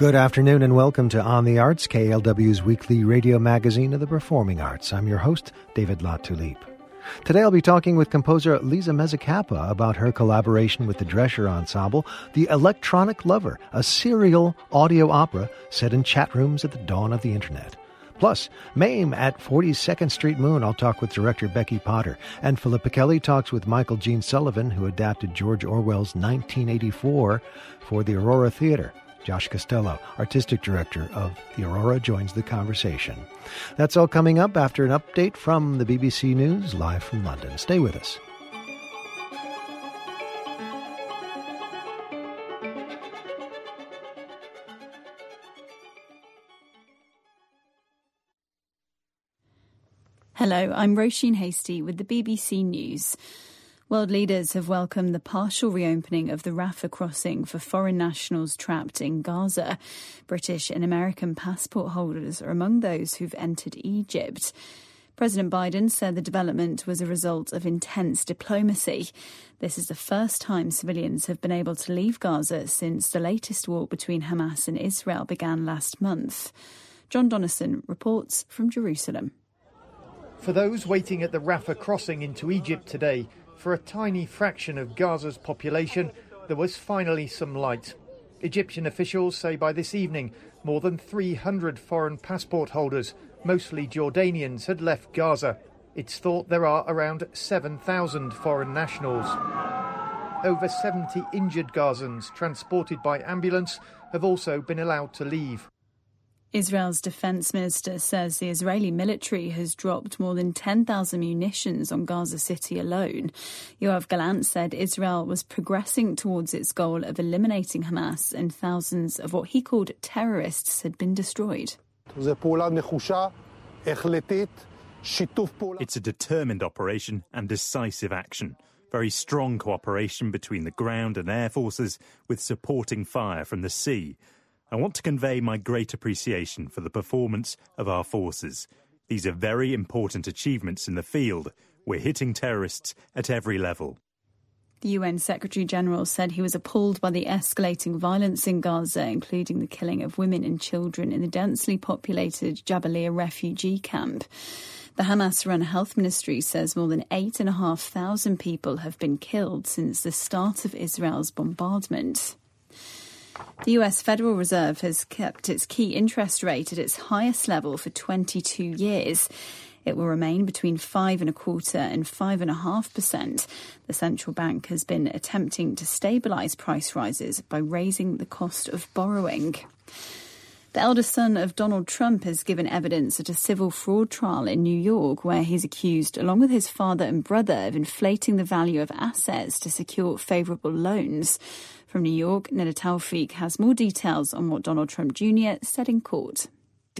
Good afternoon and welcome to On the Arts, KALW's weekly radio magazine of the performing arts. I'm your host, David Latulippe. Today I'll be talking with composer Lisa Mezzacappa about her collaboration with the Dresher Ensemble, The Electronic Lover, a serial audio opera set in chat rooms at the dawn of the Internet. Plus, MAME at 42nd Street Moon. I'll talk with director Becky Potter. And Philippa Kelly talks with Michael Gene Sullivan, who adapted George Orwell's 1984 for the Aurora Theatre. Josh Costello, artistic director of the Aurora, joins the conversation. That's all coming up after an update from the BBC News live from London. Stay with us. Hello, I'm Roisin Hasty with the BBC News. World leaders have welcomed the partial reopening of the Rafah crossing for foreign nationals trapped in Gaza. British and American passport holders are among those who've entered Egypt. President Biden said the development was a result of intense diplomacy. This is the first time civilians have been able to leave Gaza since the latest war between Hamas and Israel began last month. John Donnison reports from Jerusalem. For those waiting at the Rafah crossing into Egypt today, for a tiny fraction of Gaza's population, there was finally some light. Egyptian officials say by this evening, more than 300 foreign passport holders, mostly Jordanians, had left Gaza. It's thought there are around 7,000 foreign nationals. Over 70 injured Gazans transported by ambulance have also been allowed to leave. Israel's defense minister says the Israeli military has dropped more than 10,000 munitions on Gaza City alone. Yoav Gallant said Israel was progressing towards its goal of eliminating Hamas and thousands of what he called terrorists had been destroyed. It's a determined operation and decisive action. Very strong cooperation between the ground and air forces with supporting fire from the sea. I want to convey my great appreciation for the performance of our forces. These are very important achievements in the field. We're hitting terrorists at every level. The UN Secretary General said he was appalled by the escalating violence in Gaza, including the killing of women and children in the densely populated Jabalia refugee camp. The Hamas run health ministry says more than 8,500 people have been killed since the start of Israel's bombardment. The US Federal Reserve has kept its key interest rate at its highest level for 22 years. It will remain between five and a quarter and five and a half percent. The central bank has been attempting to stabilise price rises by raising the cost of borrowing. The eldest son of Donald Trump has given evidence at a civil fraud trial in New York, where he's accused, along with his father and brother, of inflating the value of assets to secure favourable loans. From New York, Neda Tawfik has more details on what Donald Trump Jr. said in court.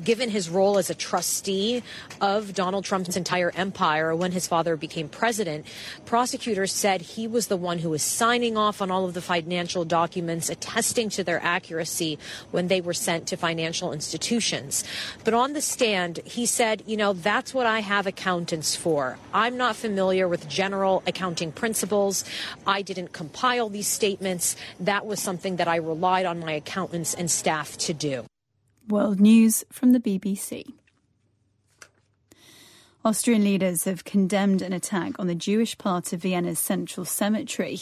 Given his role as a trustee of Donald Trump's entire empire when his father became president, prosecutors said he was the one who was signing off on all of the financial documents, attesting to their accuracy when they were sent to financial institutions. But on the stand, he said, you know, that's what I have accountants for. I'm not familiar with general accounting principles. I didn't compile these statements. That was something that I relied on my accountants and staff to do. World News from the BBC. Austrian leaders have condemned an attack on the Jewish part of Vienna's central cemetery.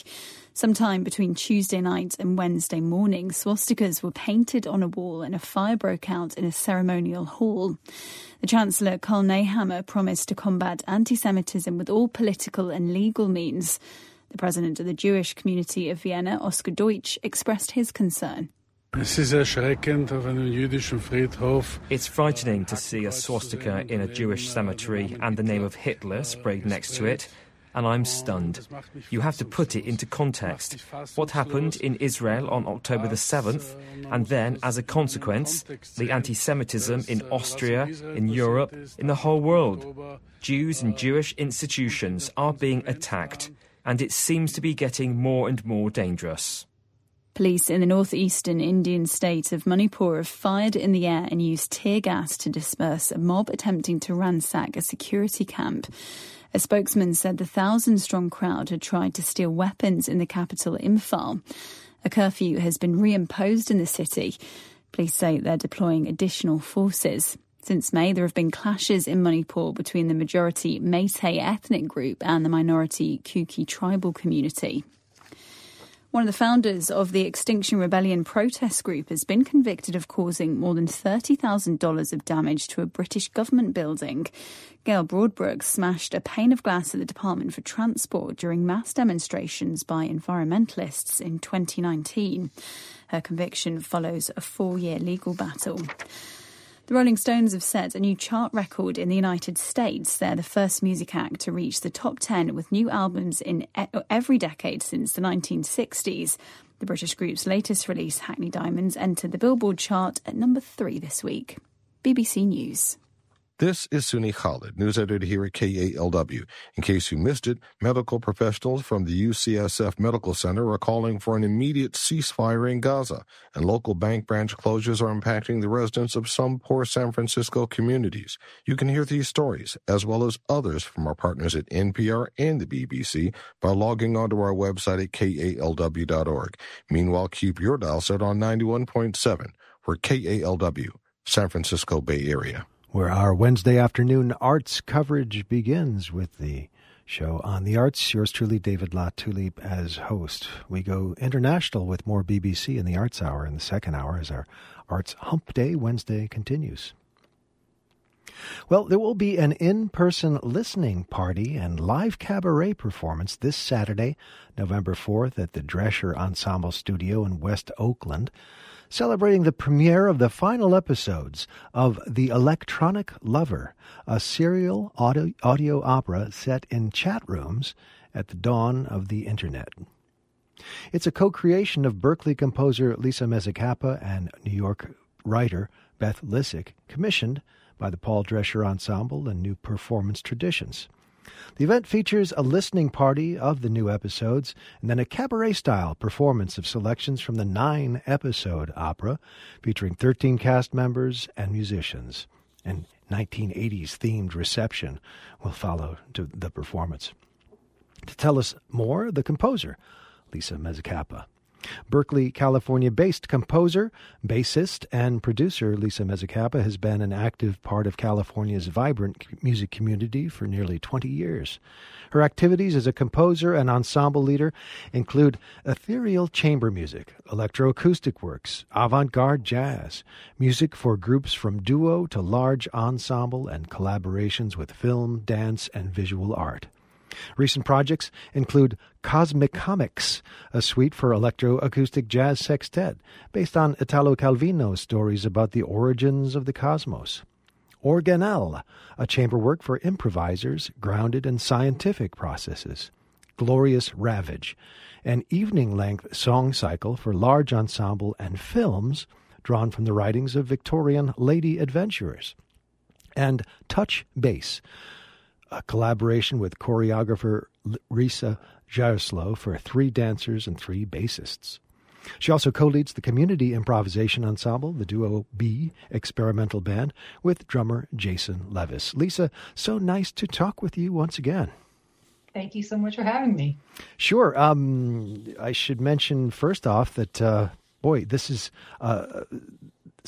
Sometime between Tuesday night and Wednesday morning, swastikas were painted on a wall and a fire broke out in a ceremonial hall. The Chancellor Karl Nehammer promised to combat anti Semitism with all political and legal means. The president of the Jewish community of Vienna, Oskar Deutsch, expressed his concern. It's frightening to see a swastika in a Jewish cemetery and the name of Hitler sprayed next to it. And I'm stunned. You have to put it into context. What happened in Israel on October the 7th, and then, as a consequence, the anti Semitism in Austria, in Europe, in the whole world. Jews and Jewish institutions are being attacked, and it seems to be getting more and more dangerous. Police in the northeastern Indian state of Manipur have fired in the air and used tear gas to disperse a mob attempting to ransack a security camp. A spokesman said the thousand strong crowd had tried to steal weapons in the capital, Imphal. A curfew has been reimposed in the city. Police say they're deploying additional forces. Since May, there have been clashes in Manipur between the majority Meitei ethnic group and the minority Kuki tribal community. One of the founders of the Extinction Rebellion protest group has been convicted of causing more than $30,000 of damage to a British government building. Gail Bradbrook smashed a pane of glass at the Department for Transport during mass demonstrations by environmentalists in 2019. Her conviction follows a four year legal battle. The Rolling Stones have set a new chart record in the United States. They're the first music act to reach the top 10 with new albums in every decade since the 1960s. The British group's latest release, Hackney Diamonds, entered the Billboard chart at number three this week. BBC News. This is Sunni Khalid, news editor here at KALW. In case you missed it, medical professionals from the UCSF Medical Center are calling for an immediate ceasefire in Gaza, and local bank branch closures are impacting the residents of some poor San Francisco communities. You can hear these stories, as well as others from our partners at NPR and the BBC, by logging onto our website at kalw.org. Meanwhile, keep your dial set on 91.7 for KALW, San Francisco Bay Area where our Wednesday afternoon arts coverage begins with the show on the arts. Yours truly, David Latulippe, as host. We go international with more BBC in the Arts Hour in the second hour as our Arts Hump Day Wednesday continues. Well, there will be an in person listening party and live cabaret performance this Saturday, November 4th, at the Dresher Ensemble Studio in West Oakland celebrating the premiere of the final episodes of The Electronic Lover, a serial audio, audio opera set in chat rooms at the dawn of the Internet. It's a co creation of Berkeley composer Lisa Mezzacappa and New York writer Beth Lisick, commissioned by the Paul Dresher Ensemble and New Performance Traditions. The event features a listening party of the new episodes and then a cabaret style performance of selections from the nine episode opera featuring 13 cast members and musicians. And 1980s themed reception will follow to the performance. To tell us more, the composer, Lisa Mezzacappa. Berkeley, California based composer, bassist, and producer Lisa Mezzacappa has been an active part of California's vibrant music community for nearly 20 years. Her activities as a composer and ensemble leader include ethereal chamber music, electroacoustic works, avant garde jazz, music for groups from duo to large ensemble, and collaborations with film, dance, and visual art. Recent projects include Cosmic Comics, a suite for electroacoustic jazz sextet based on Italo Calvino's stories about the origins of the cosmos. Organelle, a chamber work for improvisers grounded in scientific processes. Glorious Ravage, an evening length song cycle for large ensemble and films drawn from the writings of Victorian lady adventurers. And Touch Bass, a collaboration with choreographer Risa Jaroslow for three dancers and three bassists. She also co leads the community improvisation ensemble, the Duo B experimental band, with drummer Jason Levis. Lisa, so nice to talk with you once again. Thank you so much for having me. Sure. Um, I should mention first off that, uh, boy, this is uh,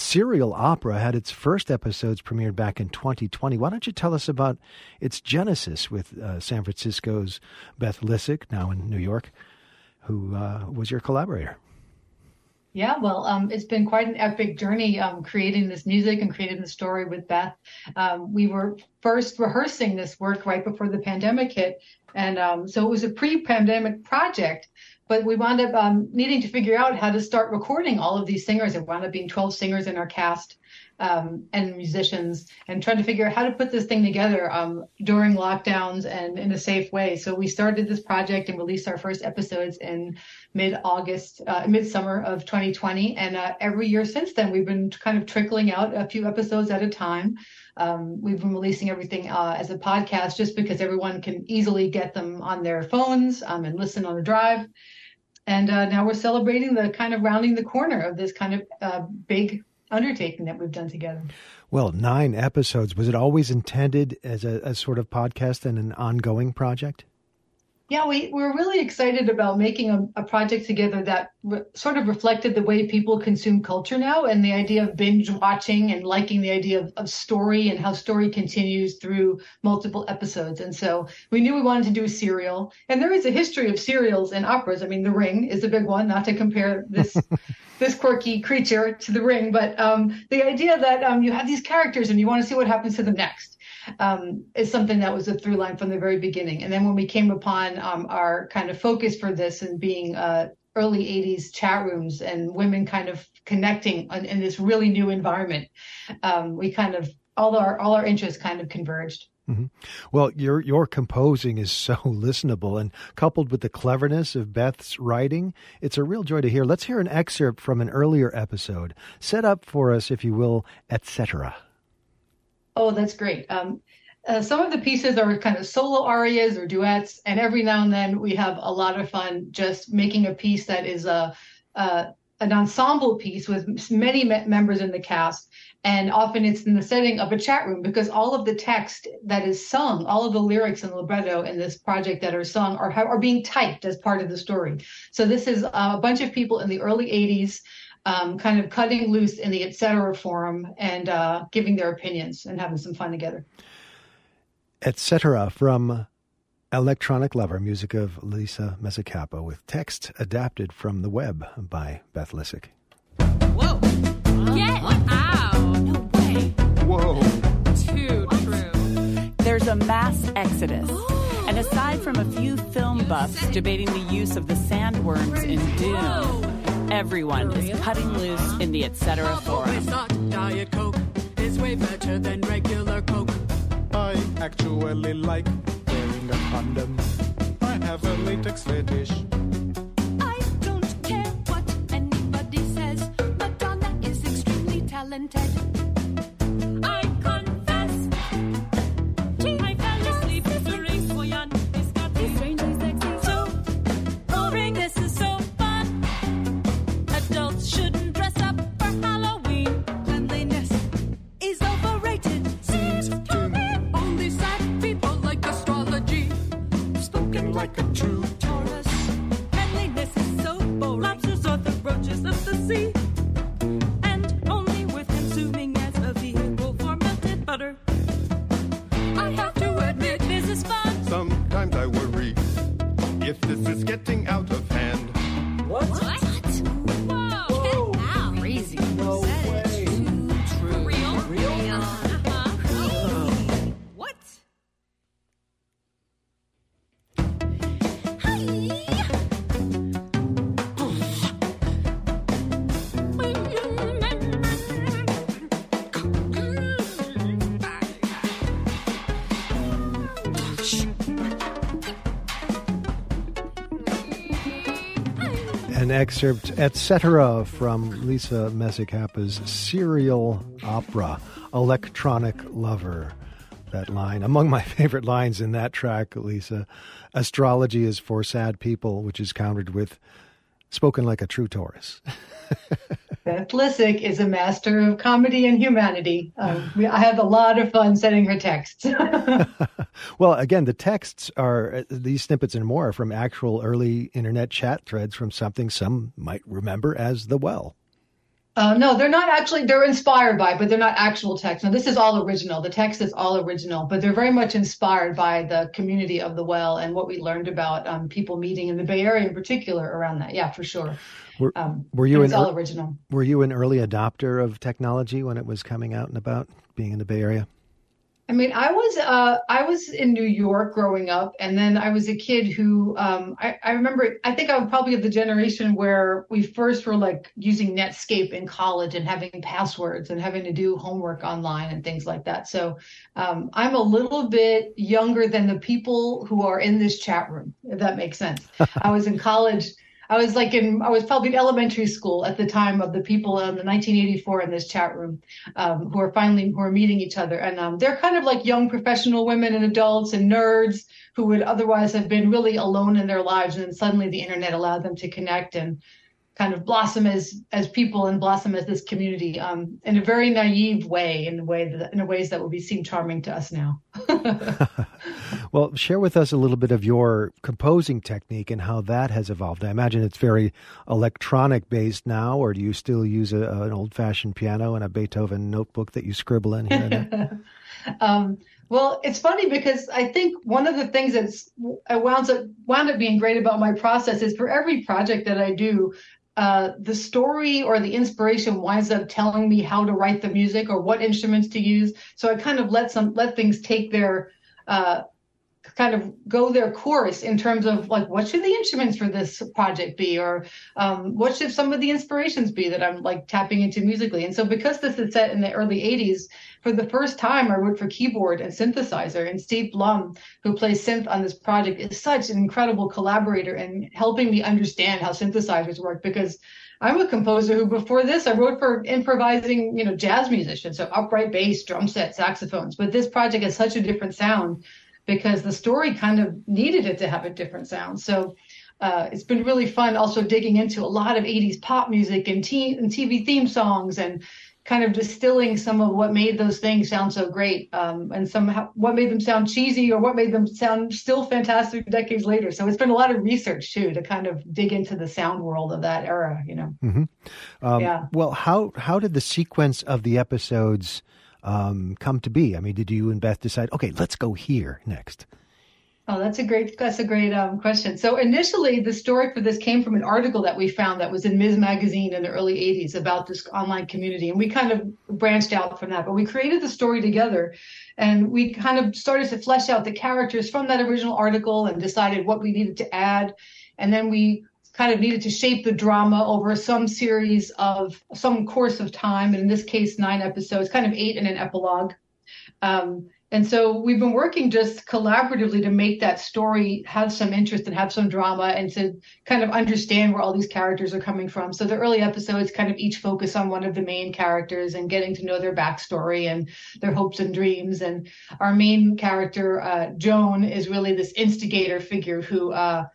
serial opera had its first episodes premiered back in 2020. Why don't you tell us about its genesis with uh, San Francisco's Beth Lisick, now in New York, who uh, was your collaborator? Yeah, well, um, it's been quite an epic journey um, creating this music and creating the story with Beth. Um, we were first rehearsing this work right before the pandemic hit. And um, so it was a pre pandemic project but we wound up um, needing to figure out how to start recording all of these singers. There wound up being 12 singers in our cast um, and musicians, and trying to figure out how to put this thing together um, during lockdowns and in a safe way. So we started this project and released our first episodes in mid-August, uh, mid-summer of 2020, and uh, every year since then we've been kind of trickling out a few episodes at a time. Um, we've been releasing everything uh, as a podcast just because everyone can easily get them on their phones um, and listen on the drive. And uh, now we're celebrating the kind of rounding the corner of this kind of uh, big undertaking that we've done together. Well, nine episodes. Was it always intended as a, a sort of podcast and an ongoing project? Yeah, we, we're really excited about making a, a project together that re- sort of reflected the way people consume culture now and the idea of binge watching and liking the idea of, of story and how story continues through multiple episodes. And so we knew we wanted to do a serial. And there is a history of serials and operas. I mean, The Ring is a big one, not to compare this this quirky creature to The Ring, but um, the idea that um, you have these characters and you want to see what happens to them next um, is something that was a through line from the very beginning. And then when we came upon um, our kind of focus for this and being uh, early 80s chat rooms and women kind of connecting in, this really new environment, um, we kind of all our all our interests kind of converged. Mm-hmm. Well, your your composing is so listenable, and coupled with the cleverness of Beth's writing, it's a real joy to hear. Let's hear an excerpt from an earlier episode. Set up for us, if you will, etc. Oh, that's great. Um, uh, some of the pieces are kind of solo arias or duets, and every now and then we have a lot of fun just making a piece that is a, a an ensemble piece with many me- members in the cast. And often it's in the setting of a chat room because all of the text that is sung, all of the lyrics and libretto in this project that are sung are, are being typed as part of the story. So this is a bunch of people in the early 80s um, kind of cutting loose in the etc. forum and uh, giving their opinions and having some fun together. Etc. from Electronic Lover, music of Lisa Mezzacappa, with text adapted from the web by Beth Lisick. Whoa! Get out! No way! Whoa! Too true. There's a mass exodus. And aside from a few film buffs debating the use of the sandworms in Dune, Everyone is cutting loose in the etc. forum. Diet Coke is way better than regular Coke. I actually like wearing a condom. I have a latex fetish. I don't care what anybody says. Madonna is extremely talented. An excerpt, etc., from Lisa Mezzacappa's serial opera, Electronic Lover. That line, among my favorite lines in that track, Lisa, astrology is for sad people, which is countered with spoken like a true Taurus. Beth Lisick is a master of comedy and humanity. Um, we, I have a lot of fun sending her texts. well, again, the texts are uh, these snippets and more from actual early internet chat threads from something some might remember as the well. Uh, no, they're not actually. They're inspired by, but they're not actual text. Now, this is all original. The text is all original, but they're very much inspired by the community of the well and what we learned about um, people meeting in the Bay Area in particular around that. Yeah, for sure. Were, um, were you an all original? Were you an early adopter of technology when it was coming out and about, being in the Bay Area? I mean, I was uh, I was in New York growing up, and then I was a kid who um, I, I remember. I think I was probably of the generation where we first were like using Netscape in college and having passwords and having to do homework online and things like that. So um, I'm a little bit younger than the people who are in this chat room, if that makes sense. I was in college I was like in, I was probably in elementary school at the time of the people in the 1984 in this chat room um, who are finally, who are meeting each other. And um, they're kind of like young professional women and adults and nerds who would otherwise have been really alone in their lives. And then suddenly the internet allowed them to connect. And kind of blossom as as people and blossom as this community um, in a very naive way, in a way that in ways that will be seem charming to us now. well, share with us a little bit of your composing technique and how that has evolved. I imagine it's very electronic based now, or do you still use a, an old fashioned piano and a Beethoven notebook that you scribble in here and there? um, well, it's funny because I think one of the things that's wound up wound up being great about my process is for every project that I do, uh, the story or the inspiration winds up telling me how to write the music or what instruments to use. So I kind of let some let things take their uh, kind of go their course in terms of like what should the instruments for this project be or um, what should some of the inspirations be that i'm like tapping into musically and so because this is set in the early 80s for the first time i wrote for keyboard and synthesizer and steve blum who plays synth on this project is such an incredible collaborator and helping me understand how synthesizers work because I'm a composer who before this I wrote for improvising, you know, jazz musicians, so upright bass, drum set, saxophones. But this project has such a different sound because the story kind of needed it to have a different sound. So uh, it's been really fun also digging into a lot of 80s pop music and, and TV theme songs and kind of distilling some of what made those things sound so great um, and some what made them sound cheesy or what made them sound still fantastic decades later. So it's been a lot of research too to kind of dig into the sound world of that era, you know. Mm-hmm. Um, yeah. Well, how how did the sequence of the episodes um, come to be? I mean, did you and Beth decide, okay, let's go here next? Oh, that's a great that's a great um, question. So initially, the story for this came from an article that we found that was in Ms. Magazine in the early '80s about this online community, and we kind of branched out from that. But we created the story together, and we kind of started to flesh out the characters from that original article and decided what we needed to add, and then we kind of needed to shape the drama over some series of some course of time, and in this case, nine episodes, kind of eight and an epilogue. Um, and so we've been working just collaboratively to make that story have some interest and have some drama and to kind of understand where all these characters are coming from. So the early episodes kind of each focus on one of the main characters and getting to know their backstory and their hopes and dreams. And our main character, uh, Joan, is really this instigator figure who uh,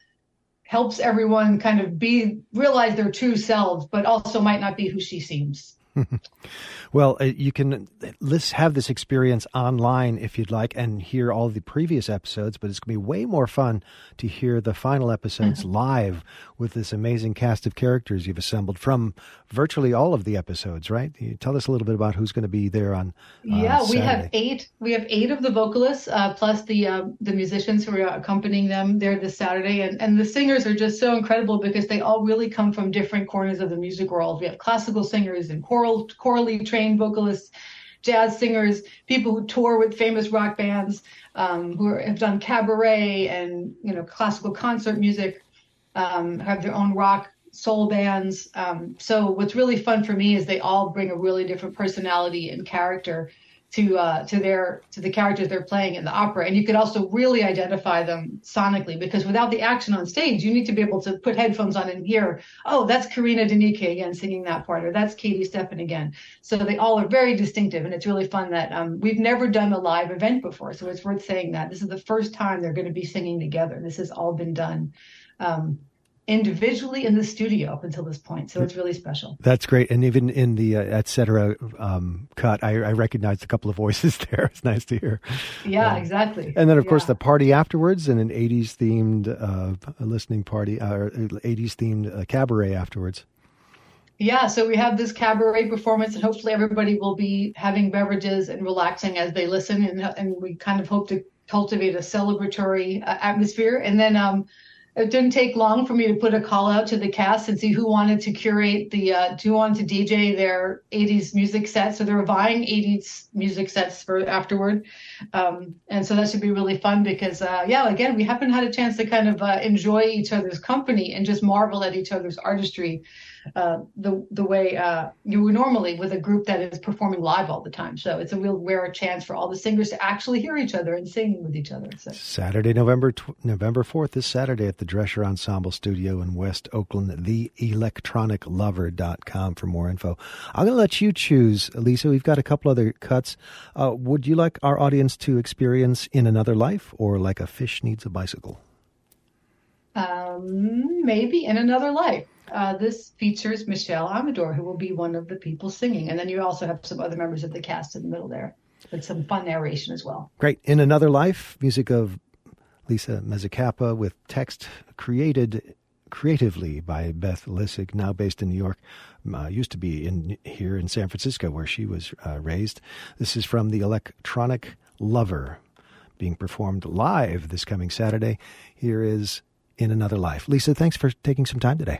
helps everyone kind of be realize their true selves, but also might not be who she seems. well, uh, you can let's have this experience online if you'd like and hear all the previous episodes, but it's going to be way more fun to hear the final episodes live with this amazing cast of characters you've assembled from virtually all of the episodes, right? Tell us a little bit about who's going to be there on. Uh, yeah, we Saturday. have eight. We have eight of the vocalists uh, plus the uh, the musicians who are accompanying them there this Saturday, and and the singers are just so incredible because they all really come from different corners of the music world. We have classical singers and choral chorally trained vocalists, jazz singers, people who tour with famous rock bands, um, who are, have done cabaret and you know classical concert music, um, have their own rock soul bands. Um, so what's really fun for me is they all bring a really different personality and character to uh, to their to the characters they're playing in the opera, and you could also really identify them sonically because without the action on stage, you need to be able to put headphones on and hear, oh, that's Karina Denike again singing that part, or that's Katie Steffen again. So they all are very distinctive, and it's really fun that um, we've never done a live event before, so it's worth saying that this is the first time they're going to be singing together. This has all been done. Um, individually in the studio up until this point. So it's really special. That's great. And even in the uh, et cetera um, cut, I, I recognized a couple of voices there. It's nice to hear. Yeah, exactly. And then, of course, the party afterwards and an 80s themed uh, listening party, uh, or 80s themed uh, cabaret afterwards. Yeah, so we have this cabaret performance, and hopefully everybody will be having beverages and relaxing as they listen, and and we kind of hope to cultivate a celebratory uh, atmosphere. And then um, it didn't take long for me to put a call out to the cast and see who wanted to curate the, uh, who wanted to DJ their 80s music set. So they were buying 80s music sets for afterward, um, and so that should be really fun because uh, yeah, again, we haven't had a chance to kind of uh, enjoy each other's company and just marvel at each other's artistry uh, the the way uh, you would normally with a group that is performing live all the time. So it's a real rare chance for all the singers to actually hear each other and sing with each other. So Saturday, November tw- November 4th, this Saturday at the Dresher Ensemble Studio in West Oakland, theelectroniclover.com for more info. I'm going to let you choose, Lisa. We've got a couple other cuts. Uh, would you like our audience to experience In Another Life or Like a Fish Needs a Bicycle? um, maybe in another life. Uh, this features Michelle Amador, who will be one of the people singing. And then you also have some other members of the cast in the middle there with some fun narration as well. Great. In Another Life, music of Lisa Mezzacappa with text created creatively by Beth Lisick, now based in New York. Uh, used to be in here in San Francisco, where she was uh, raised. This is from the Electronic Lover, being performed live this coming Saturday. Here is In Another Life. Lisa, thanks for taking some time today.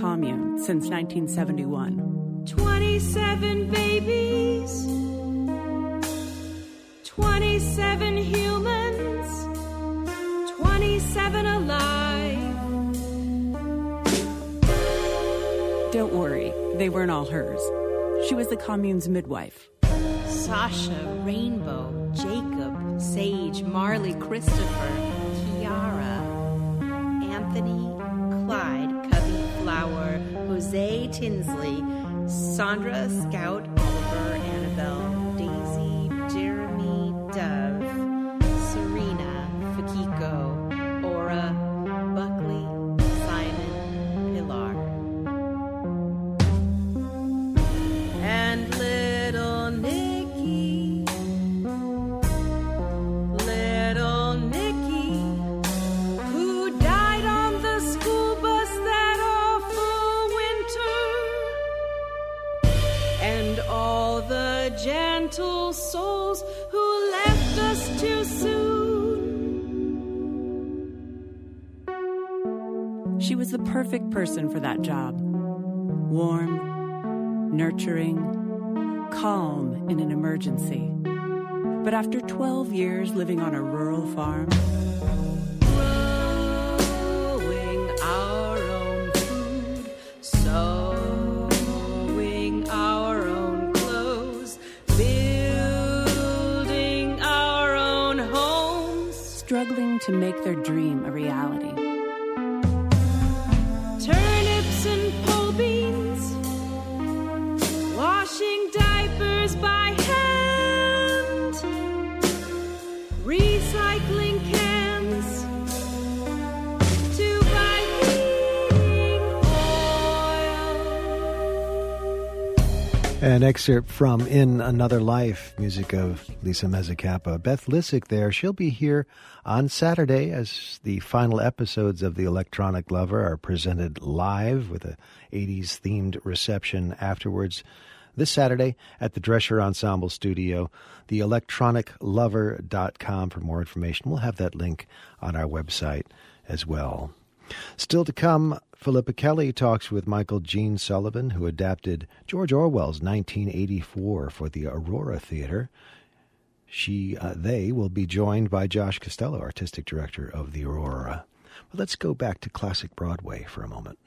Commune since 1971. 27 babies, 27 humans, 27 alive. Don't worry, they weren't all hers. She was the commune's midwife. Sasha, Rainbow, Jacob, Sage, Marley, Christopher, Kiara, Anthony, Clyde, Cubby, Flower, Jose Tinsley, Sandra, Scout, nurturing, calm in an emergency. But after 12 years living on a rural farm, Growing our own food, sewing our own clothes, building our own homes, struggling to make their dream a reality. An excerpt from In Another Life, music of Lisa Mezzacappa. Beth Lisick there. She'll be here on Saturday as the final episodes of The Electronic Lover are presented live with a 80s themed reception afterwards. This Saturday at the Dresher Ensemble Studio, theelectroniclover.com for more information. We'll have that link on our website as well. Still to come, Philippa Kelly talks with Michael Gene Sullivan, who adapted George Orwell's 1984 for the Aurora Theater. She, uh, they will be joined by Josh Costello, artistic director of the Aurora. But let's go back to classic Broadway for a moment.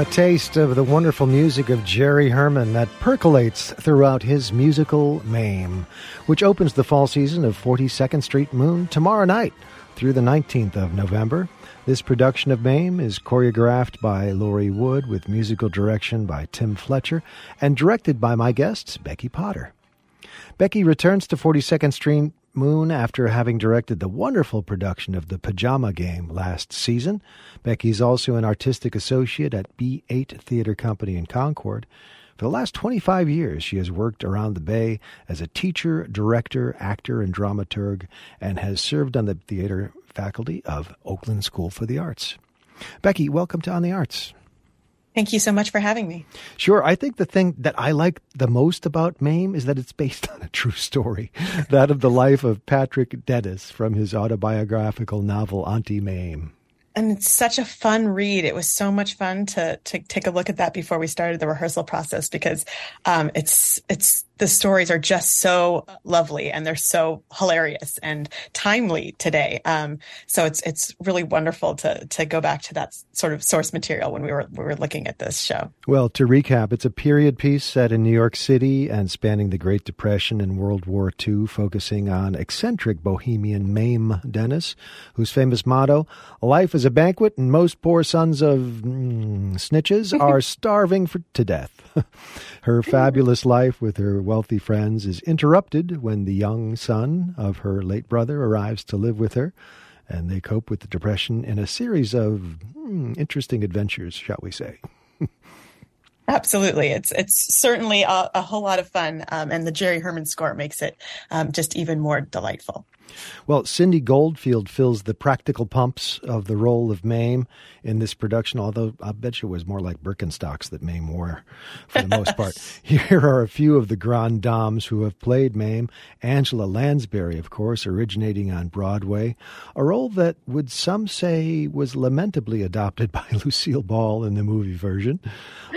A taste of the wonderful music of Jerry Herman that percolates throughout his musical Mame, which opens the fall season of 42nd Street Moon tomorrow night through the 19th of November. This production of Mame is choreographed by Laurie Wood with musical direction by Tim Fletcher and directed by my guests, Becky Potter. Becky returns to 42nd Street Moon after having directed the wonderful production of The Pajama Game last season. Becky's also an artistic associate at B8 Theater Company in Concord. For the last 25 years, she has worked around the Bay as a teacher, director, actor, and dramaturg, and has served on the theater faculty of Oakland School for the Arts. Becky, welcome to On the Arts. Thank you so much for having me. Sure. I think the thing that I like the most about Mame is that it's based on a true story, that of the life of Patrick Dennis from his autobiographical novel Auntie Mame. And it's such a fun read. It was so much fun to to take a look at that before we started the rehearsal process because um, it's it's the stories are just so lovely and they're so hilarious and timely today. Um, so it's it's really wonderful to to go back to that sort of source material when we were we were looking at this show. Well, to recap, it's a period piece set in New York City and spanning the Great Depression and World War II, focusing on eccentric bohemian Mame Dennis, whose famous motto, "Life is a banquet, and most poor sons of mm, snitches are starving for, to death." her fabulous life with her wealthy friends is interrupted when the young son of her late brother arrives to live with her, and they cope with the depression in a series of hmm, interesting adventures, shall we say. Absolutely, it's it's certainly a, a whole lot of fun, um, and the Jerry Herman score makes it um, just even more delightful. Well, Cindy Goldfield fills the practical pumps of the role of Mame in this production, although I bet you it was more like Birkenstocks that Mame wore for the most part. Here are a few of the grand dames who have played Mame. Angela Lansbury, of course, originating on Broadway, a role that would some say was lamentably adopted by Lucille Ball in the movie version.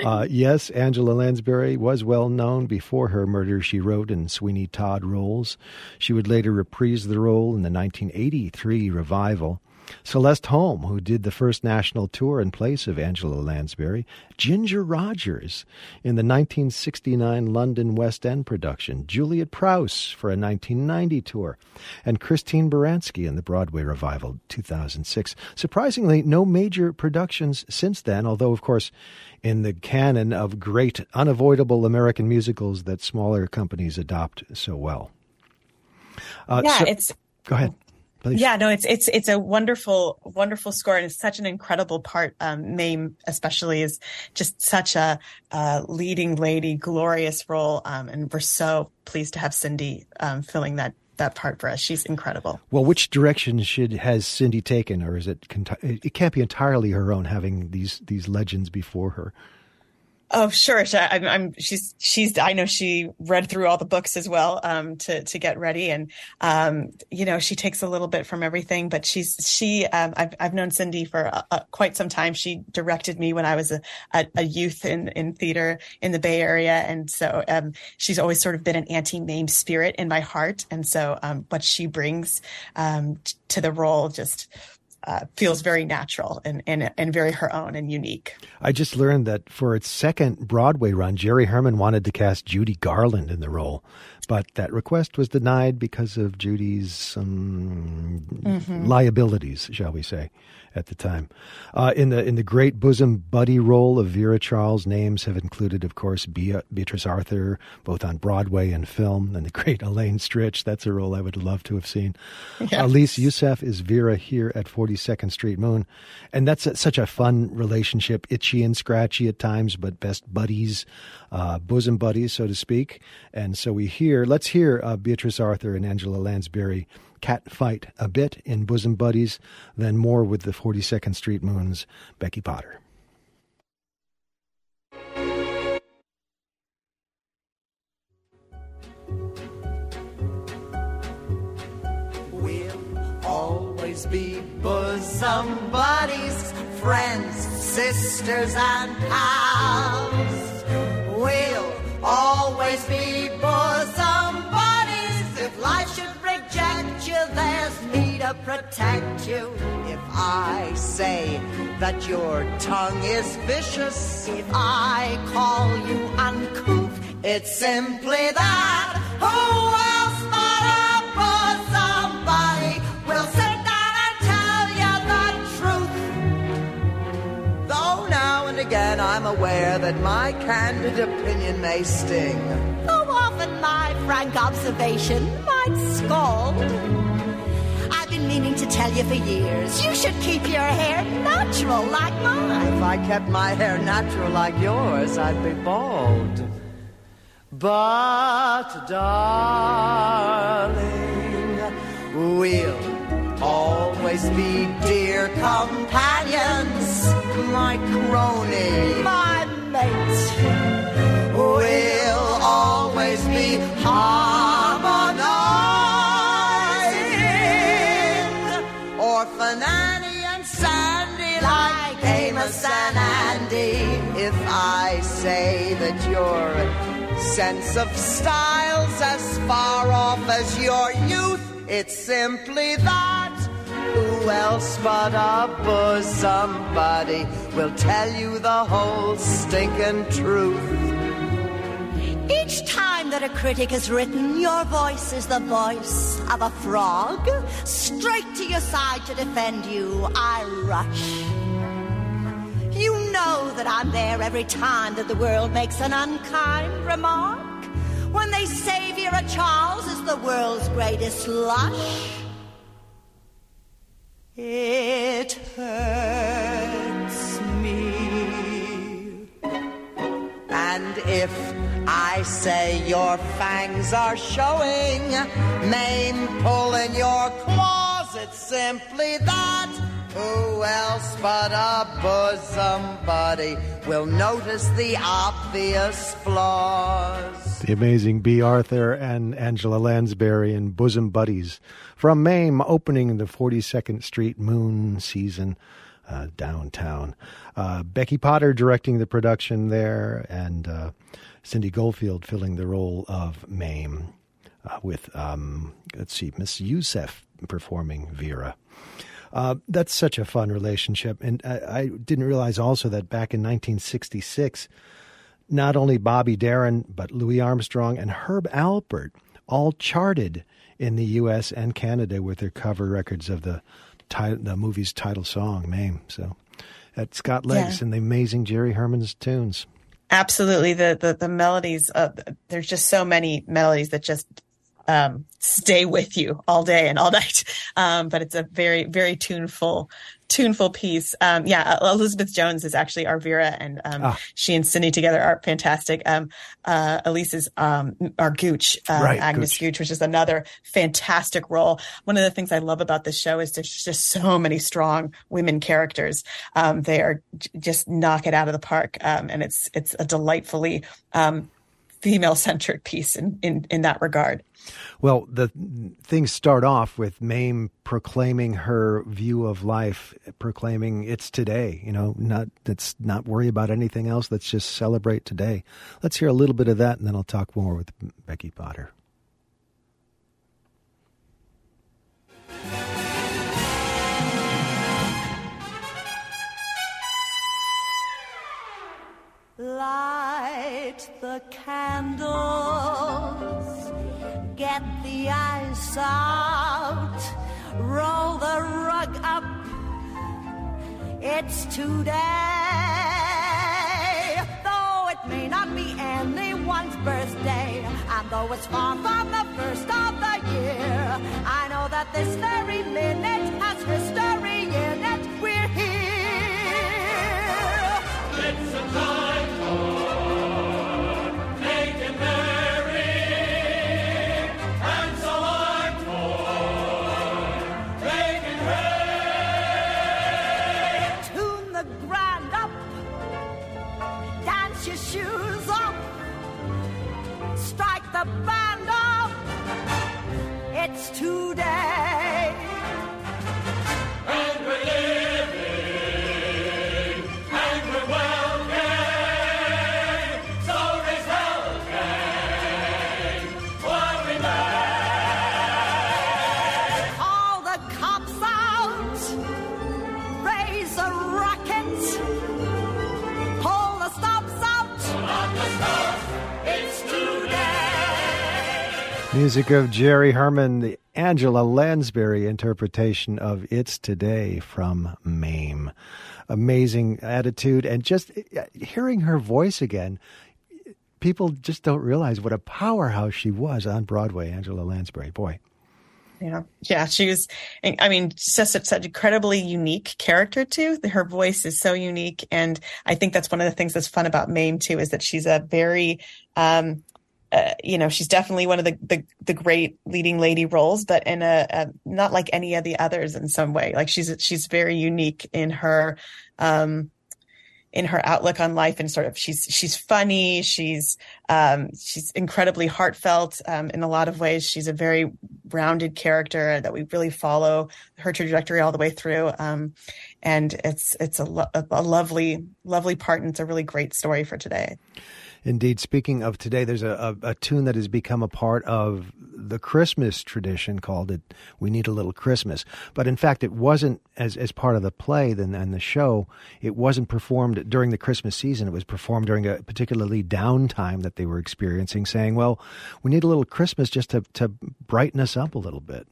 Uh, yes, Angela Lansbury was well known before her Murder, She Wrote in Sweeney Todd roles. She would later reprise the role in the 1983 revival. Celeste Holm, who did the first national tour in place of Angela Lansbury, Ginger Rogers in the 1969 London West End production, Juliet Prowse for a 1990 tour, and Christine Baranski in the Broadway revival 2006. Surprisingly, no major productions since then, although, of course, in the canon of great unavoidable American musicals that smaller companies adopt so well. Uh, yeah, so, it's go ahead. Please. Yeah, no, it's it's it's a wonderful, wonderful score, and it's such an incredible part. Um, Mame, especially, is just such a uh, leading lady, glorious role, um, and we're so pleased to have Cindy um, filling that that part for us. She's incredible. Well, which direction should has Cindy taken, or is it? It can't be entirely her own, having these these legends before her. Oh, sure. I'm, I'm, she's, she's, I know she read through all the books as well, um, to, to get ready. And, um, you know, she takes a little bit from everything, but she's, she, um, I've, I've known Cindy for uh, quite some time. She directed me when I was a, a, a, youth in, in theater in the Bay Area. And so, um, she's always sort of been an Auntie Mame spirit in my heart. And so, um, what she brings, um, to the role just, uh, feels very natural and, and and very her own and unique. I just learned that for its second Broadway run, Jerry Herman wanted to cast Judy Garland in the role, but that request was denied because of Judy's um, mm-hmm. liabilities, shall we say at the time. Uh, in the in the great bosom buddy role of Vera Charles, names have included, of course, Beatrice Arthur, both on Broadway and film, and the great Elaine Stritch. That's a role I would love to have seen. Yes. Elise Youssef is Vera here at 42nd Street Moon, and that's a, such a fun relationship, itchy and scratchy at times, but best buddies, uh, bosom buddies, so to speak. And so we hear, let's hear uh, Beatrice Arthur and Angela Lansbury cat fight a bit in Bosom Buddies, then more with the 42nd Street Moon's Becky Potter. Always be bosom buddies, friends, sisters, and pals. We'll always be bosom buddies if life should reject you, there's me to protect you. If I say that your tongue is vicious. If I call you uncouth, it's simply that. Who else I'm aware that my candid opinion may sting. Though often my frank observation might scald. I've been meaning to tell you for years. You should keep your hair natural like mine. If I kept my hair natural like yours, I'd be bald. But, darling, we'll always be dear companions, my crony, my mate. We'll always be harmonizing. Orphan Annie and Sandy, like Amos and Andy. If I say that your sense of style's as far off as your youth, it's simply that. Who else but bosom buddy will tell you the whole stinking truth? Each time that a critic has written, your voice is the voice of a frog. Straight to your side to defend you, I rush. You know that I'm there every time that the world makes an unkind remark. When they say Vera Charles is the world's greatest lush. It hurts me. And if I say your fangs are showing, Mame pulling your claws, it's simply that. Who else but a bosom buddy will notice the obvious flaws? The amazing Bea Arthur and Angela Lansbury in Bosom Buddies from Mame, opening the 42nd Street Moon season uh, downtown. Uh, Becky Potter directing the production there, and uh, Cindy Goldfield filling the role of Mame, uh, with, um, let's see, Miss Youssef performing Vera. Uh, that's such a fun relationship. And I, I, didn't realize also that back in 1966, not only Bobby Darin, but Louis Armstrong and Herb Alpert all charted in the U.S. and Canada with their cover records of the the movie's title song, Mame. So it's got legs Yeah. and the amazing Jerry Herman's tunes. Absolutely, the the, the melodies. Uh, there's just so many melodies that just um, stay with you all day and all night. Um, but it's a very very tuneful tuneful piece. Um, yeah, Elizabeth Jones is actually our Vera, and um, Ah. she and Cindy together are fantastic. Um, uh, Elise is um, our Gooch, um, Right, Agnes Gooch. Gooch, which is another fantastic role. One of the things I love about this show is there's just so many strong women characters. Um, they are j- just knock it out of the park, um, and it's it's a delightfully um, female centric piece in, in in that regard. Well, the things start off with Mame proclaiming her view of life, proclaiming it's today. You know, not let's not worry about anything else. Let's just celebrate today. Let's hear a little bit of that, and then I'll talk more with Becky Potter. Light the candles, get the ice out, roll the rug up. It's today. Though it may not be anyone's birthday, and though it's far from the first of the year, I know that this very minute has history in it. We're here. It's a time It's today. And Music of Jerry Herman, the Angela Lansbury interpretation of It's Today from MAME. Amazing attitude, and just uh, hearing her voice again, people just don't realize what a powerhouse she was on Broadway, Angela Lansbury. Boy. Yeah, yeah, she was. I mean, just such, an incredibly unique character too. Her voice is so unique, and I think that's one of the things that's fun about Mame too is that she's a very um, uh, you know, she's definitely one of the, the, the great leading lady roles, but in a, a, not like any of the others in some way. Like she's she's very unique in her um, in her outlook on life and sort of she's she's funny she's um, she's incredibly heartfelt um, in a lot of ways she's a very rounded character that we really follow her trajectory all the way through um, and it's it's a, lo- a lovely lovely part and it's a really great story for today Indeed. Speaking of today, there's a, a, a, tune that has become a part of the Christmas tradition called it We Need a Little Christmas. But in fact, it wasn't as, as part of the play and, and the show. It wasn't performed during the Christmas season. It was performed during a particularly downtime that they were experiencing, saying, well, we need a little Christmas just to, to brighten us up a little bit.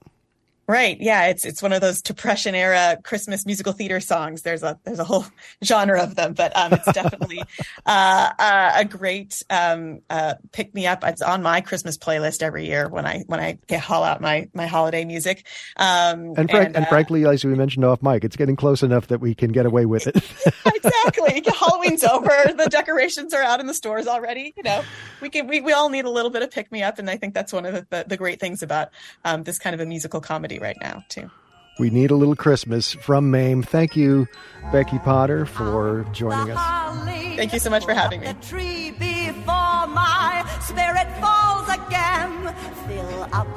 Right. Yeah. It's it's one of those depression era Christmas musical theater songs. There's a there's a whole genre of them, but um, it's definitely uh, uh, a great um, uh, pick me up. It's on my Christmas playlist every year when I when I get haul out my my holiday music. Um, and, frank, and, and, uh, frankly, as we mentioned off mic, it's getting close enough that we can get away with it. exactly. Halloween's over. The decorations are out in the stores already. You know, we can we, we all need a little bit of pick me up, and I think that's one of the, the, the great things about um, this kind of a musical comedy right now, too. We need a little Christmas from Mame. Thank you, Becky Potter, for joining us. Thank you so much for having me. The tree before my spirit falls again. Fill up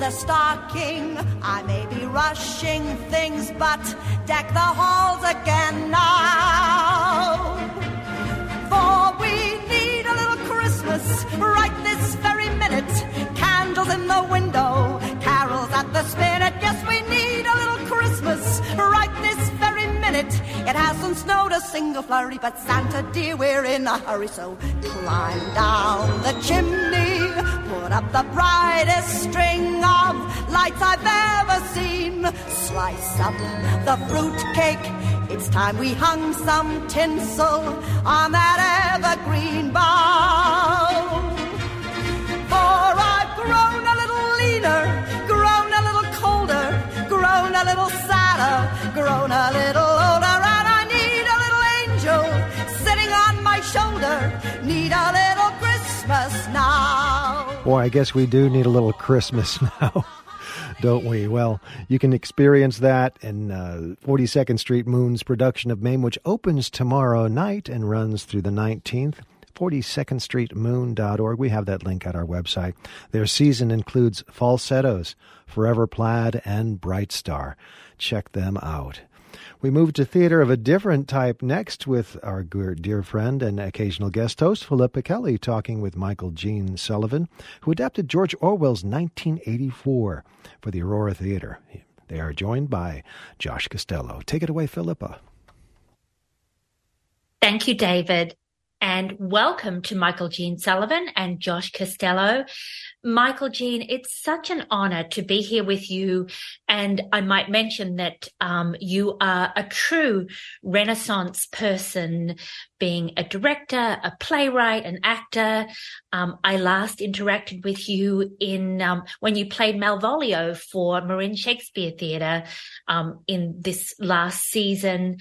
the stocking. I may be rushing things, but deck the halls again now. For we need a little Christmas right this very minute. Candles in the window, at the spinet. Yes, we need a little Christmas right this very minute. It hasn't snowed a single flurry, but Santa dear, we're in a hurry. So climb down the chimney, put up the brightest string of lights I've ever seen. Slice up the fruit cake. It's time we hung some tinsel on that evergreen bough. Grown a little older, and I need a little angel sitting on my shoulder. Need a little Christmas now. Boy, I guess we do need a little Christmas now. Don't we? Well, you can experience that in uh, 42nd Street Moon's production of Mame, which opens tomorrow night and runs through the 19th. 42ndstreetmoon.org. We have that link at our website. Their season includes falsettos, Forever Plaid, and Bright Star. Check them out. We move to theater of a different type next with our dear friend and occasional guest host, Philippa Kelly, talking with Michael Gene Sullivan, who adapted George Orwell's 1984 for the Aurora Theater. They are joined by Josh Costello. Take it away, Philippa. Thank you, David and welcome to Michael Gene Sullivan and Josh Costello. Michael Gene, it's such an honor to be here with you. And I might mention that um, you are a true Renaissance person, being a director, a playwright, an actor. Um, I last interacted with you in um, when you played Malvolio for Marin Shakespeare Theatre um, in this last season.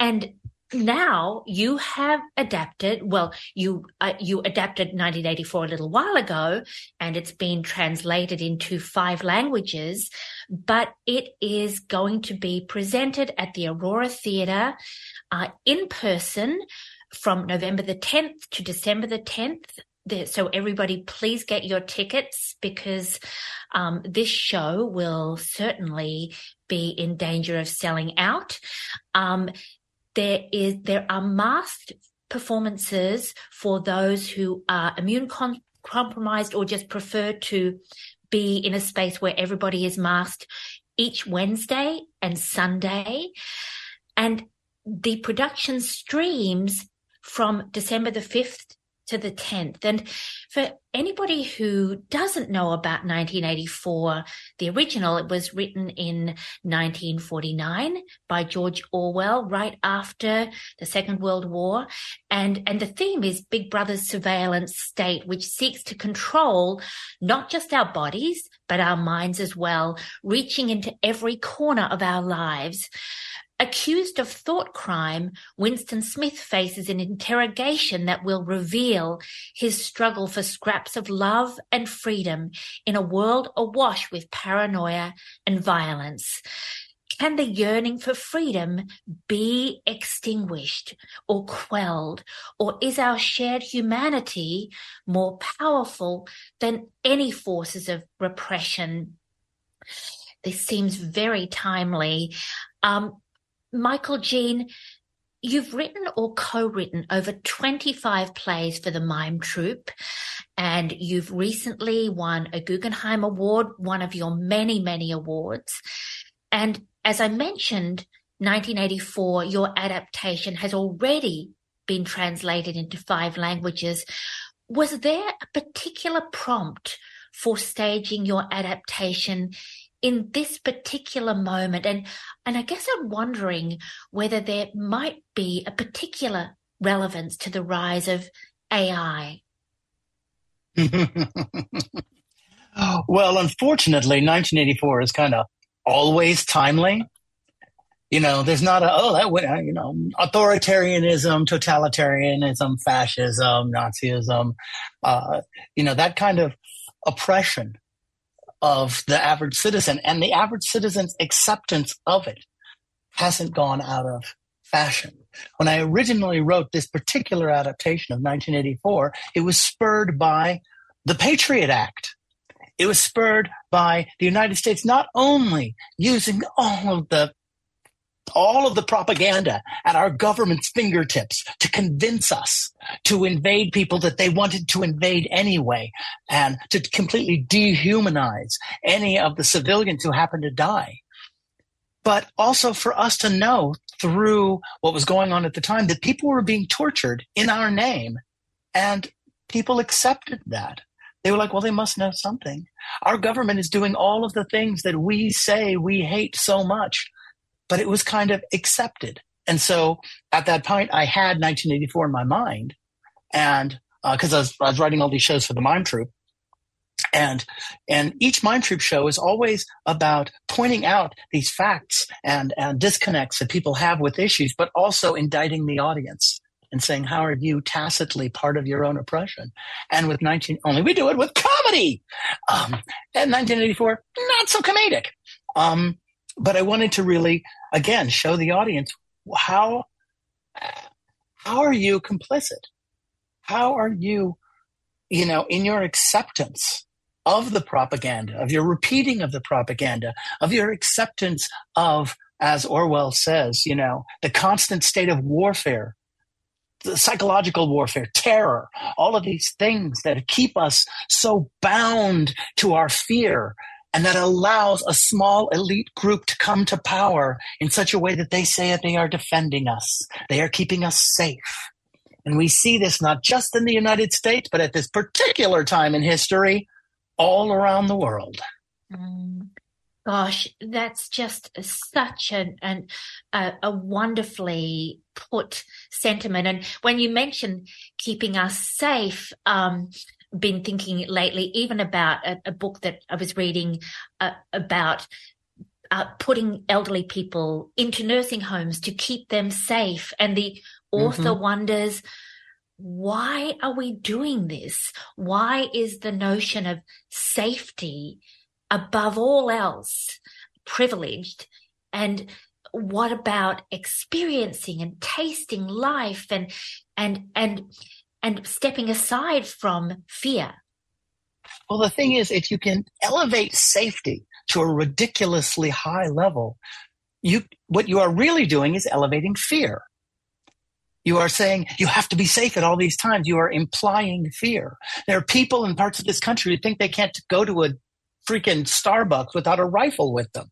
And now you have adapted well you uh, you adapted 1984 a little while ago and it's been translated into five languages but it is going to be presented at the aurora theatre uh, in person from november the 10th to december the 10th so everybody please get your tickets because um, this show will certainly be in danger of selling out. Um, there is there are masked performances for those who are immune com- compromised or just prefer to be in a space where everybody is masked each Wednesday and Sunday. And the production streams from December the 5th to the 10th. And for anybody who doesn't know about 1984, the original, it was written in 1949 by George Orwell, right after the Second World War. And, and the theme is Big Brother's surveillance state, which seeks to control not just our bodies, but our minds as well, reaching into every corner of our lives. Accused of thought crime, Winston Smith faces an interrogation that will reveal his struggle for scraps of love and freedom in a world awash with paranoia and violence. Can the yearning for freedom be extinguished or quelled? Or is our shared humanity more powerful than any forces of repression? This seems very timely. Um, Michael Gene, you've written or co-written over 25 plays for the Mime Troupe, and you've recently won a Guggenheim Award, one of your many, many awards. And as I mentioned, 1984, your adaptation has already been translated into five languages. Was there a particular prompt for staging your adaptation in this particular moment and and I guess I'm wondering whether there might be a particular relevance to the rise of AI. well, unfortunately, 1984 is kind of always timely. You know, there's not a oh that went you know authoritarianism, totalitarianism, fascism, Nazism, uh, you know that kind of oppression of the average citizen and the average citizen's acceptance of it hasn't gone out of fashion. When I originally wrote this particular adaptation of 1984, it was spurred by the Patriot Act. It was spurred by the United States not only using all of the all of the propaganda at our government's fingertips to convince us to invade people that they wanted to invade anyway and to completely dehumanize any of the civilians who happened to die. But also for us to know through what was going on at the time that people were being tortured in our name and people accepted that. They were like, well, they must know something. Our government is doing all of the things that we say we hate so much but it was kind of accepted. And so at that point, I had 1984 in my mind, and because uh, I, was, I was writing all these shows for the Mime Troupe, and and each Mime Troupe show is always about pointing out these facts and and disconnects that people have with issues, but also indicting the audience and saying, "How are you tacitly part of your own oppression?" And with 19, only we do it with comedy. Um, and 1984, not so comedic. Um, but I wanted to really, again, show the audience how how are you complicit? How are you, you know, in your acceptance of the propaganda, of your repeating of the propaganda, of your acceptance of, as Orwell says, you know, the constant state of warfare the psychological warfare, terror, all of these things that keep us so bound to our fear and that allows a small elite group to come to power in such a way that they say that they are defending us, they are keeping us safe. And we see this not just in the United States, but at this particular time in history, all around the world. Mm. Gosh, that's just such an, an a, a wonderfully put sentiment. And when you mention keeping us safe, um, been thinking lately, even about a, a book that I was reading uh, about uh, putting elderly people into nursing homes to keep them safe. And the author mm-hmm. wonders, why are we doing this? Why is the notion of safety above all else privileged? And what about experiencing and tasting life and and and and stepping aside from fear. Well, the thing is, if you can elevate safety to a ridiculously high level, you what you are really doing is elevating fear. You are saying you have to be safe at all these times. You are implying fear. There are people in parts of this country who think they can't go to a freaking Starbucks without a rifle with them.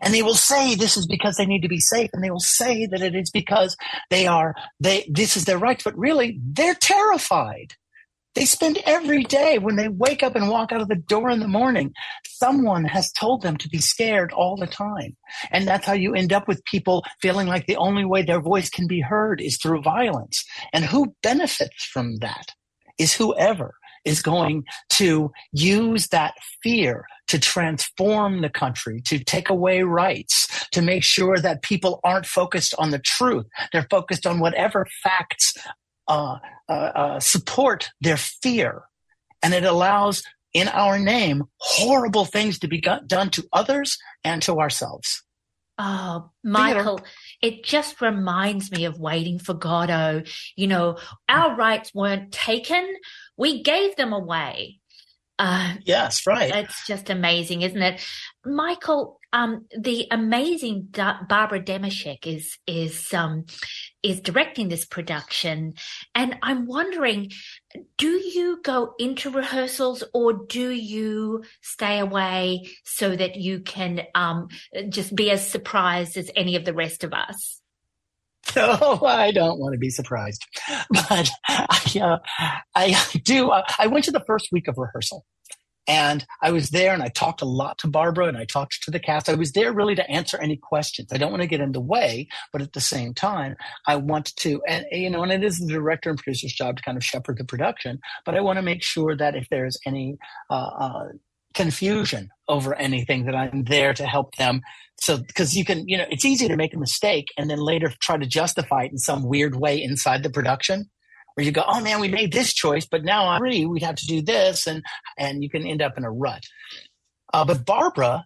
And they will say this is because they need to be safe. And they will say that it is because they are, they, this is their right. But really, they're terrified. They spend every day when they wake up and walk out of the door in the morning, someone has told them to be scared all the time. And that's how you end up with people feeling like the only way their voice can be heard is through violence. And who benefits from that is whoever is going to use that fear to transform the country, to take away rights, to make sure that people aren't focused on the truth. They're focused on whatever facts uh, uh, uh, support their fear. And it allows, in our name, horrible things to be got, done to others and to ourselves. Oh, Michael, it just reminds me of waiting for Godot. You know, our rights weren't taken, we gave them away. Uh, yes, right. It's just amazing, isn't it? Michael, um, the amazing Barbara Damashek is is um, is directing this production, and I'm wondering, do you go into rehearsals or do you stay away so that you can um, just be as surprised as any of the rest of us? No, I don't want to be surprised, but I, uh, I do. Uh, I went to the first week of rehearsal, and I was there, and I talked a lot to Barbara, and I talked to the cast. I was there really to answer any questions. I don't want to get in the way, but at the same time, I want to, and you know, and it is the director and producer's job to kind of shepherd the production, but I want to make sure that if there's any uh, uh, confusion over anything that I'm there to help them. So, because you can, you know, it's easy to make a mistake and then later try to justify it in some weird way inside the production where you go, oh man, we made this choice, but now I agree we'd have to do this. And, and you can end up in a rut. Uh, but Barbara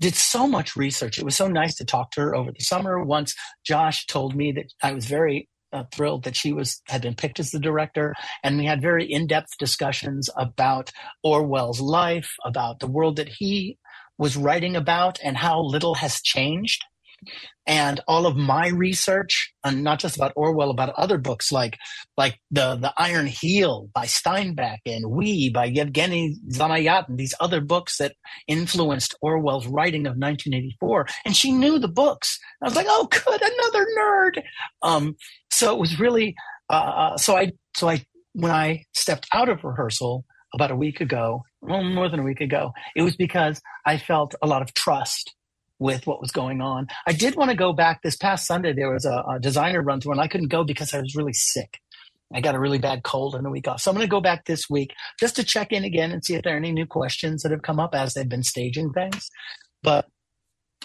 did so much research. It was so nice to talk to her over the summer. Once Josh told me that I was very uh, thrilled that she was had been picked as the director, and we had very in-depth discussions about Orwell's life, about the world that he was writing about, and how little has changed. And all of my research, and not just about Orwell, about other books like like the the Iron Heel by Steinbeck and We by Yevgeny Zamyatin, these other books that influenced Orwell's writing of 1984. And she knew the books. I was like, oh, good, another nerd. Um, so it was really uh, so I so I when I stepped out of rehearsal about a week ago, well more than a week ago, it was because I felt a lot of trust with what was going on. I did want to go back this past Sunday. There was a, a designer run through, and I couldn't go because I was really sick. I got a really bad cold and a week off. So I'm going to go back this week just to check in again and see if there are any new questions that have come up as they've been staging things. But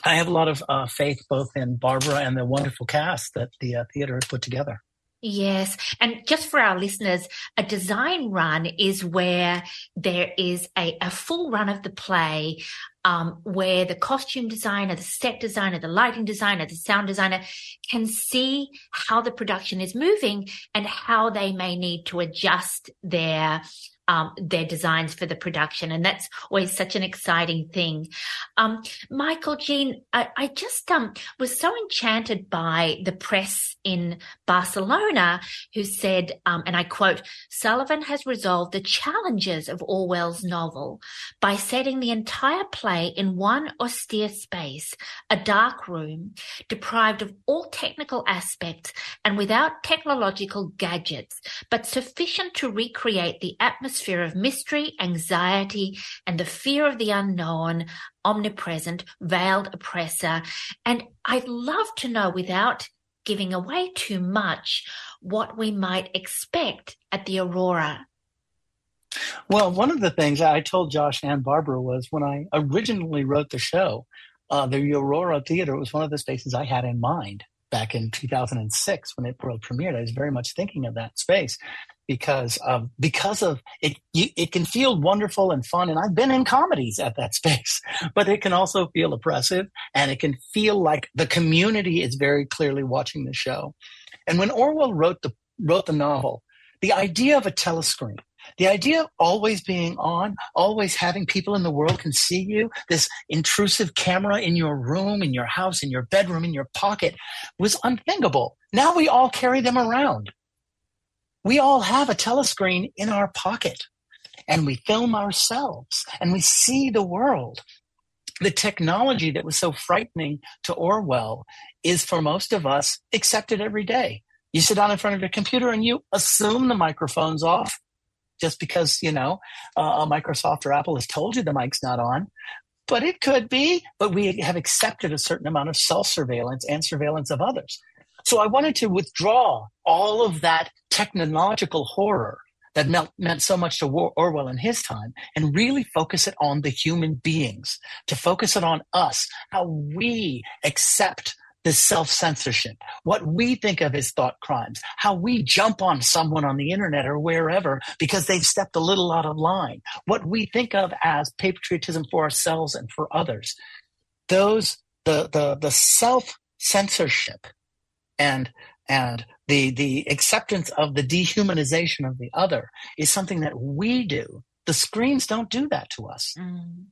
I have a lot of uh, faith both in Barbara and the wonderful cast that the uh, theater has put together. Yes. And just for our listeners, a design run is where there is a, a full run of the play um, where the costume designer, the set designer, the lighting designer, the sound designer can see how the production is moving and how they may need to adjust their um, their designs for the production. And that's always such an exciting thing. Um, Michael Gene, I, I just um, was so enchanted by the press in Barcelona who said, um, and I quote, Sullivan has resolved the challenges of Orwell's novel by setting the entire play in one austere space, a dark room, deprived of all technical aspects and without technological gadgets, but sufficient to recreate the atmosphere atmosphere of mystery, anxiety, and the fear of the unknown, omnipresent, veiled oppressor. And I'd love to know without giving away too much what we might expect at the Aurora. Well, one of the things I told Josh and Barbara was when I originally wrote the show, uh, the Aurora Theater was one of the spaces I had in mind back in 2006 when it world premiered. I was very much thinking of that space because of because of it you, it can feel wonderful and fun and i've been in comedies at that space but it can also feel oppressive and it can feel like the community is very clearly watching the show and when orwell wrote the wrote the novel the idea of a telescreen the idea of always being on, always having people in the world can see you, this intrusive camera in your room, in your house, in your bedroom, in your pocket was unthinkable. Now we all carry them around we all have a telescreen in our pocket and we film ourselves and we see the world. The technology that was so frightening to Orwell is for most of us accepted every day. You sit down in front of your computer and you assume the microphone's off. just because you know uh, Microsoft or Apple has told you the mic's not on. But it could be. But we have accepted a certain amount of self surveillance and surveillance of others. So I wanted to withdraw all of that technological horror that meant, so much to Orwell in his time and really focus it on the human beings, to focus it on us, how we accept this self censorship, what we think of as thought crimes, how we jump on someone on the internet or wherever because they've stepped a little out of line, what we think of as patriotism for ourselves and for others. Those, the, the, the self censorship and and the the acceptance of the dehumanization of the other is something that we do. The screens don't do that to us. Mm.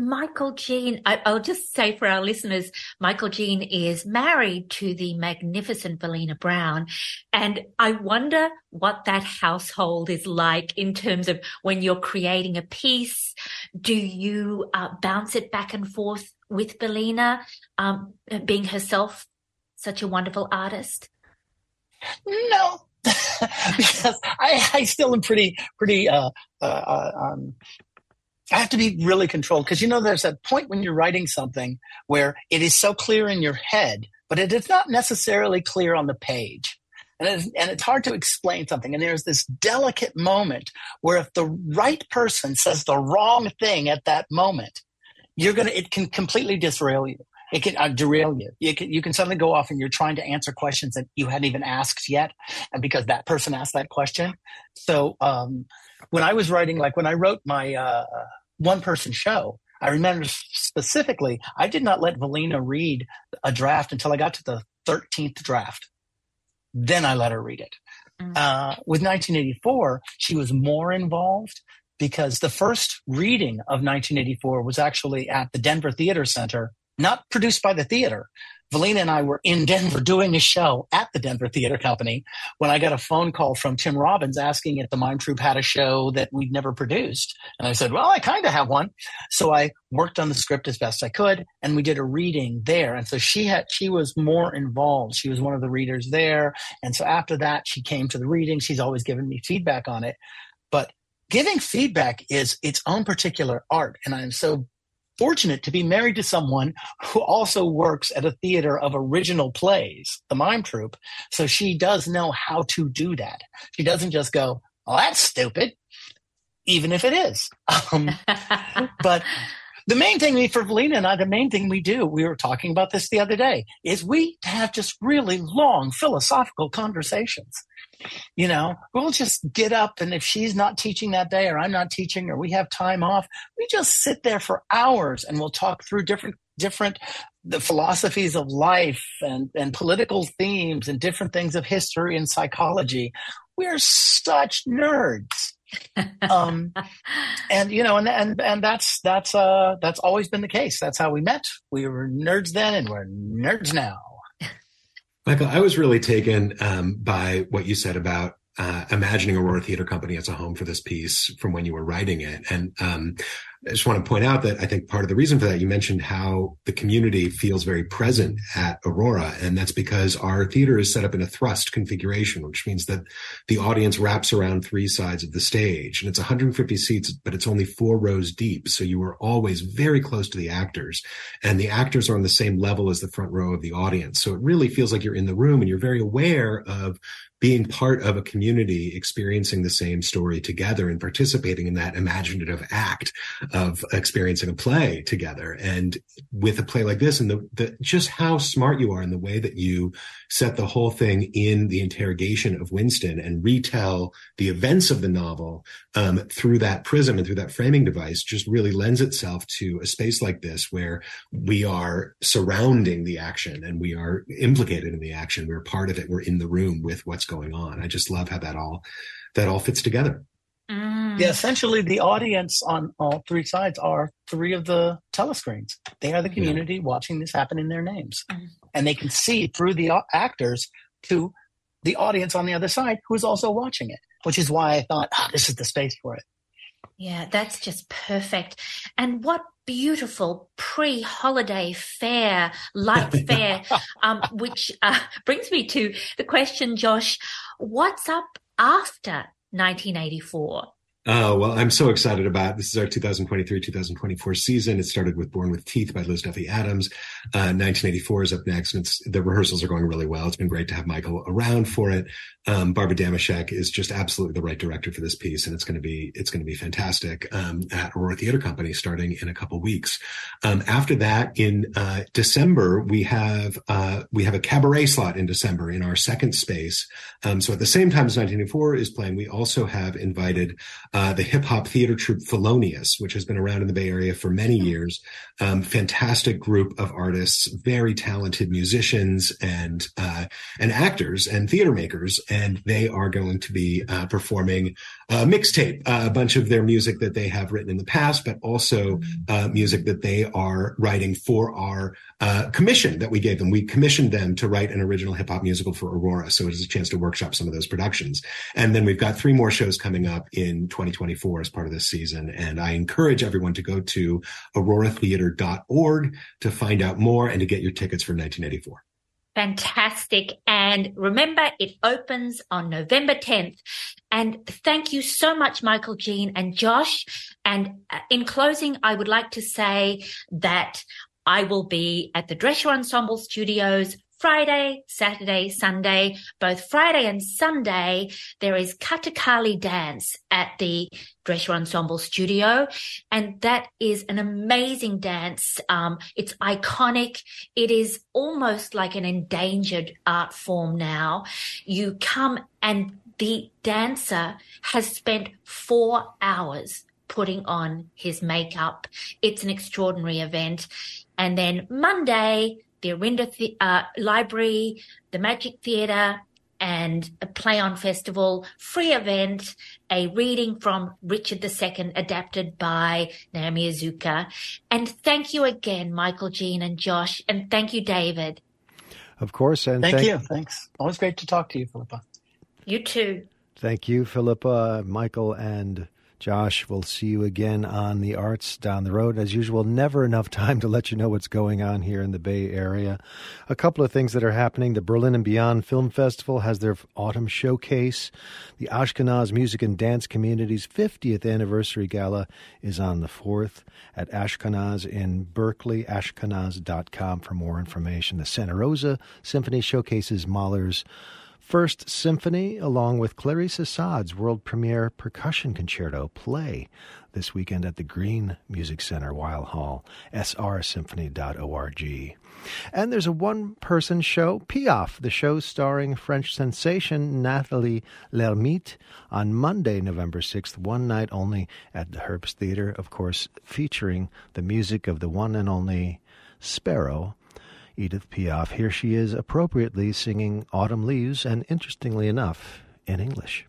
Michael Gene, I, I'll just say for our listeners, Michael Gene is married to the magnificent Velina Brown. And I wonder what that household is like in terms of when you're creating a piece. Do you uh, bounce it back and forth with Velina, um, being herself such a wonderful artist? No, because I, I still am pretty, pretty, uh, uh, uh, um, I have to be really controlled because you know there's that point when you're writing something where it is so clear in your head, but it is not necessarily clear on the page. And it's, and it's hard to explain something. And there's this delicate moment where if the right person says the wrong thing at that moment, you're gonna it can completely disrail you. It can uh, derail you. You can, you can suddenly go off and you're trying to answer questions that you hadn't even asked yet, and because that person asked that question. So um, when I was writing, like when I wrote my uh, one person show, I remember specifically, I did not let Velina read a draft until I got to the 13th draft. Then I let her read it. Mm-hmm. Uh, with 1984, she was more involved because the first reading of 1984 was actually at the Denver Theater Center not produced by the theater. Velina and I were in Denver doing a show at the Denver Theater Company when I got a phone call from Tim Robbins asking if the Mime Troupe had a show that we'd never produced. And I said, Well, I kind of have one. So I worked on the script as best I could and we did a reading there. And so she had, she was more involved. She was one of the readers there. And so after that, she came to the reading. She's always given me feedback on it. But giving feedback is its own particular art. And I'm so fortunate to be married to someone who also works at a theater of original plays, the Mime Troupe. So she does know how to do that. She doesn't just go, "Oh, that's stupid," even if it is. Um, but the main thing we, for Velina and I, the main thing we do, we were talking about this the other day, is we have just really long philosophical conversations. You know, we'll just get up and if she's not teaching that day or I'm not teaching or we have time off, we just sit there for hours and we'll talk through different different the philosophies of life and, and political themes and different things of history and psychology. We're such nerds. Um, and you know, and and and that's that's uh that's always been the case. That's how we met. We were nerds then, and we're nerds now. Michael, I was really taken um, by what you said about uh, imagining Aurora Theater Company as a home for this piece from when you were writing it. And um, I just want to point out that I think part of the reason for that, you mentioned how the community feels very present at Aurora. And that's because our theater is set up in a thrust configuration, which means that the audience wraps around three sides of the stage. And it's 150 seats, but it's only four rows deep. So you are always very close to the actors. And the actors are on the same level as the front row of the audience. So it really feels like you're in the room and you're very aware of being part of a community experiencing the same story together and participating in that imaginative act of experiencing a play together. And with a play like this and the, the just how smart you are in the way that you set the whole thing in the interrogation of Winston and retell the events of the novel um, through that prism and through that framing device just really lends itself to a space like this where we are surrounding the action and we are implicated in the action. We're part of it. We're in the room with what's going on. I just love how that all that all fits together. Mm. Yeah, essentially the audience on all three sides are three of the telescreens. They are the community yeah. watching this happen in their names. Mm. And they can see through the actors to the audience on the other side who is also watching it, which is why I thought, oh, this is the space for it. Yeah, that's just perfect. And what beautiful pre-holiday fair, light fair, um, which uh, brings me to the question, Josh, what's up after 1984? Oh, well, I'm so excited about this is our 2023-2024 season. It started with Born with Teeth by Liz Duffy Adams. Uh, 1984 is up next and the rehearsals are going really well. It's been great to have Michael around for it. Um, Barbara Damashek is just absolutely the right director for this piece and it's going to be, it's going to be fantastic, um, at Aurora Theater Company starting in a couple weeks. Um, after that in, uh, December, we have, uh, we have a cabaret slot in December in our second space. Um, so at the same time as 1984 is playing, we also have invited, uh, the hip hop theater troupe Felonious, which has been around in the Bay Area for many years. Um, fantastic group of artists, very talented musicians and, uh, and actors and theater makers. And they are going to be, uh, performing a mixtape, uh, a bunch of their music that they have written in the past, but also, uh, music that they are writing for our, uh, commission that we gave them. We commissioned them to write an original hip hop musical for Aurora. So it is a chance to workshop some of those productions. And then we've got three more shows coming up in 2024 as part of this season. And I encourage everyone to go to auroratheater.org to find out more and to get your tickets for 1984. Fantastic. And remember, it opens on November 10th. And thank you so much, Michael Gene and Josh. And uh, in closing, I would like to say that I will be at the Dresher Ensemble Studios Friday, Saturday, Sunday, both Friday and Sunday, there is Kathakali dance at the Dresher Ensemble Studio. And that is an amazing dance. Um, it's iconic. It is almost like an endangered art form now. You come and the dancer has spent four hours putting on his makeup. It's an extraordinary event. And then Monday, the Orinda the- uh, Library, the Magic Theatre, and a Play On Festival free event, a reading from Richard II adapted by Naomi Iizuka. And thank you again, Michael, Gene, and Josh. And thank you, David. Of course. And Thank, you. Thanks. Always great to talk to you, Philippa. You too. Thank you, Philippa, Michael, and Josh. We'll see you again on the arts down the road. As usual, never enough time to let you know what's going on here in the Bay Area. A couple of things that are happening. The Berlin and Beyond Film Festival has their autumn showcase. The Ashkenaz Music and Dance Community's 50th anniversary gala is on the 4th at Ashkenaz in Berkeley, ashkenaz.com for more information. The Santa Rosa Symphony showcases Mahler's First Symphony, along with Clarice Assad's world premiere percussion concerto play this weekend at the Green Music Center, Weil Hall, srsymphony.org. And there's a one person show, Piaf, the show starring French sensation Nathalie Lermite on Monday, November 6th, one night only at the Herbst Theater, of course, featuring the music of the one and only Sparrow. Edith Piaf. Here she is appropriately singing Autumn Leaves, and interestingly enough, in English.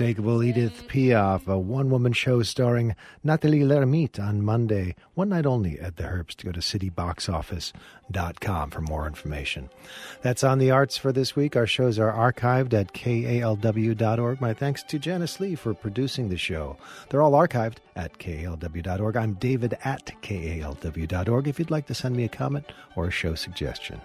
Unmistakable Edith Piaf, a one woman show starring Nathalie Lermite on Monday, one night only at the Herbst. Go to cityboxoffice.com for more information. That's on the arts for this week. Our shows are archived at kalw.org. My thanks to Janice Lee for producing the show. They're all archived at kalw.org. I'm David at kalw.org if you'd like to send me a comment or a show suggestion.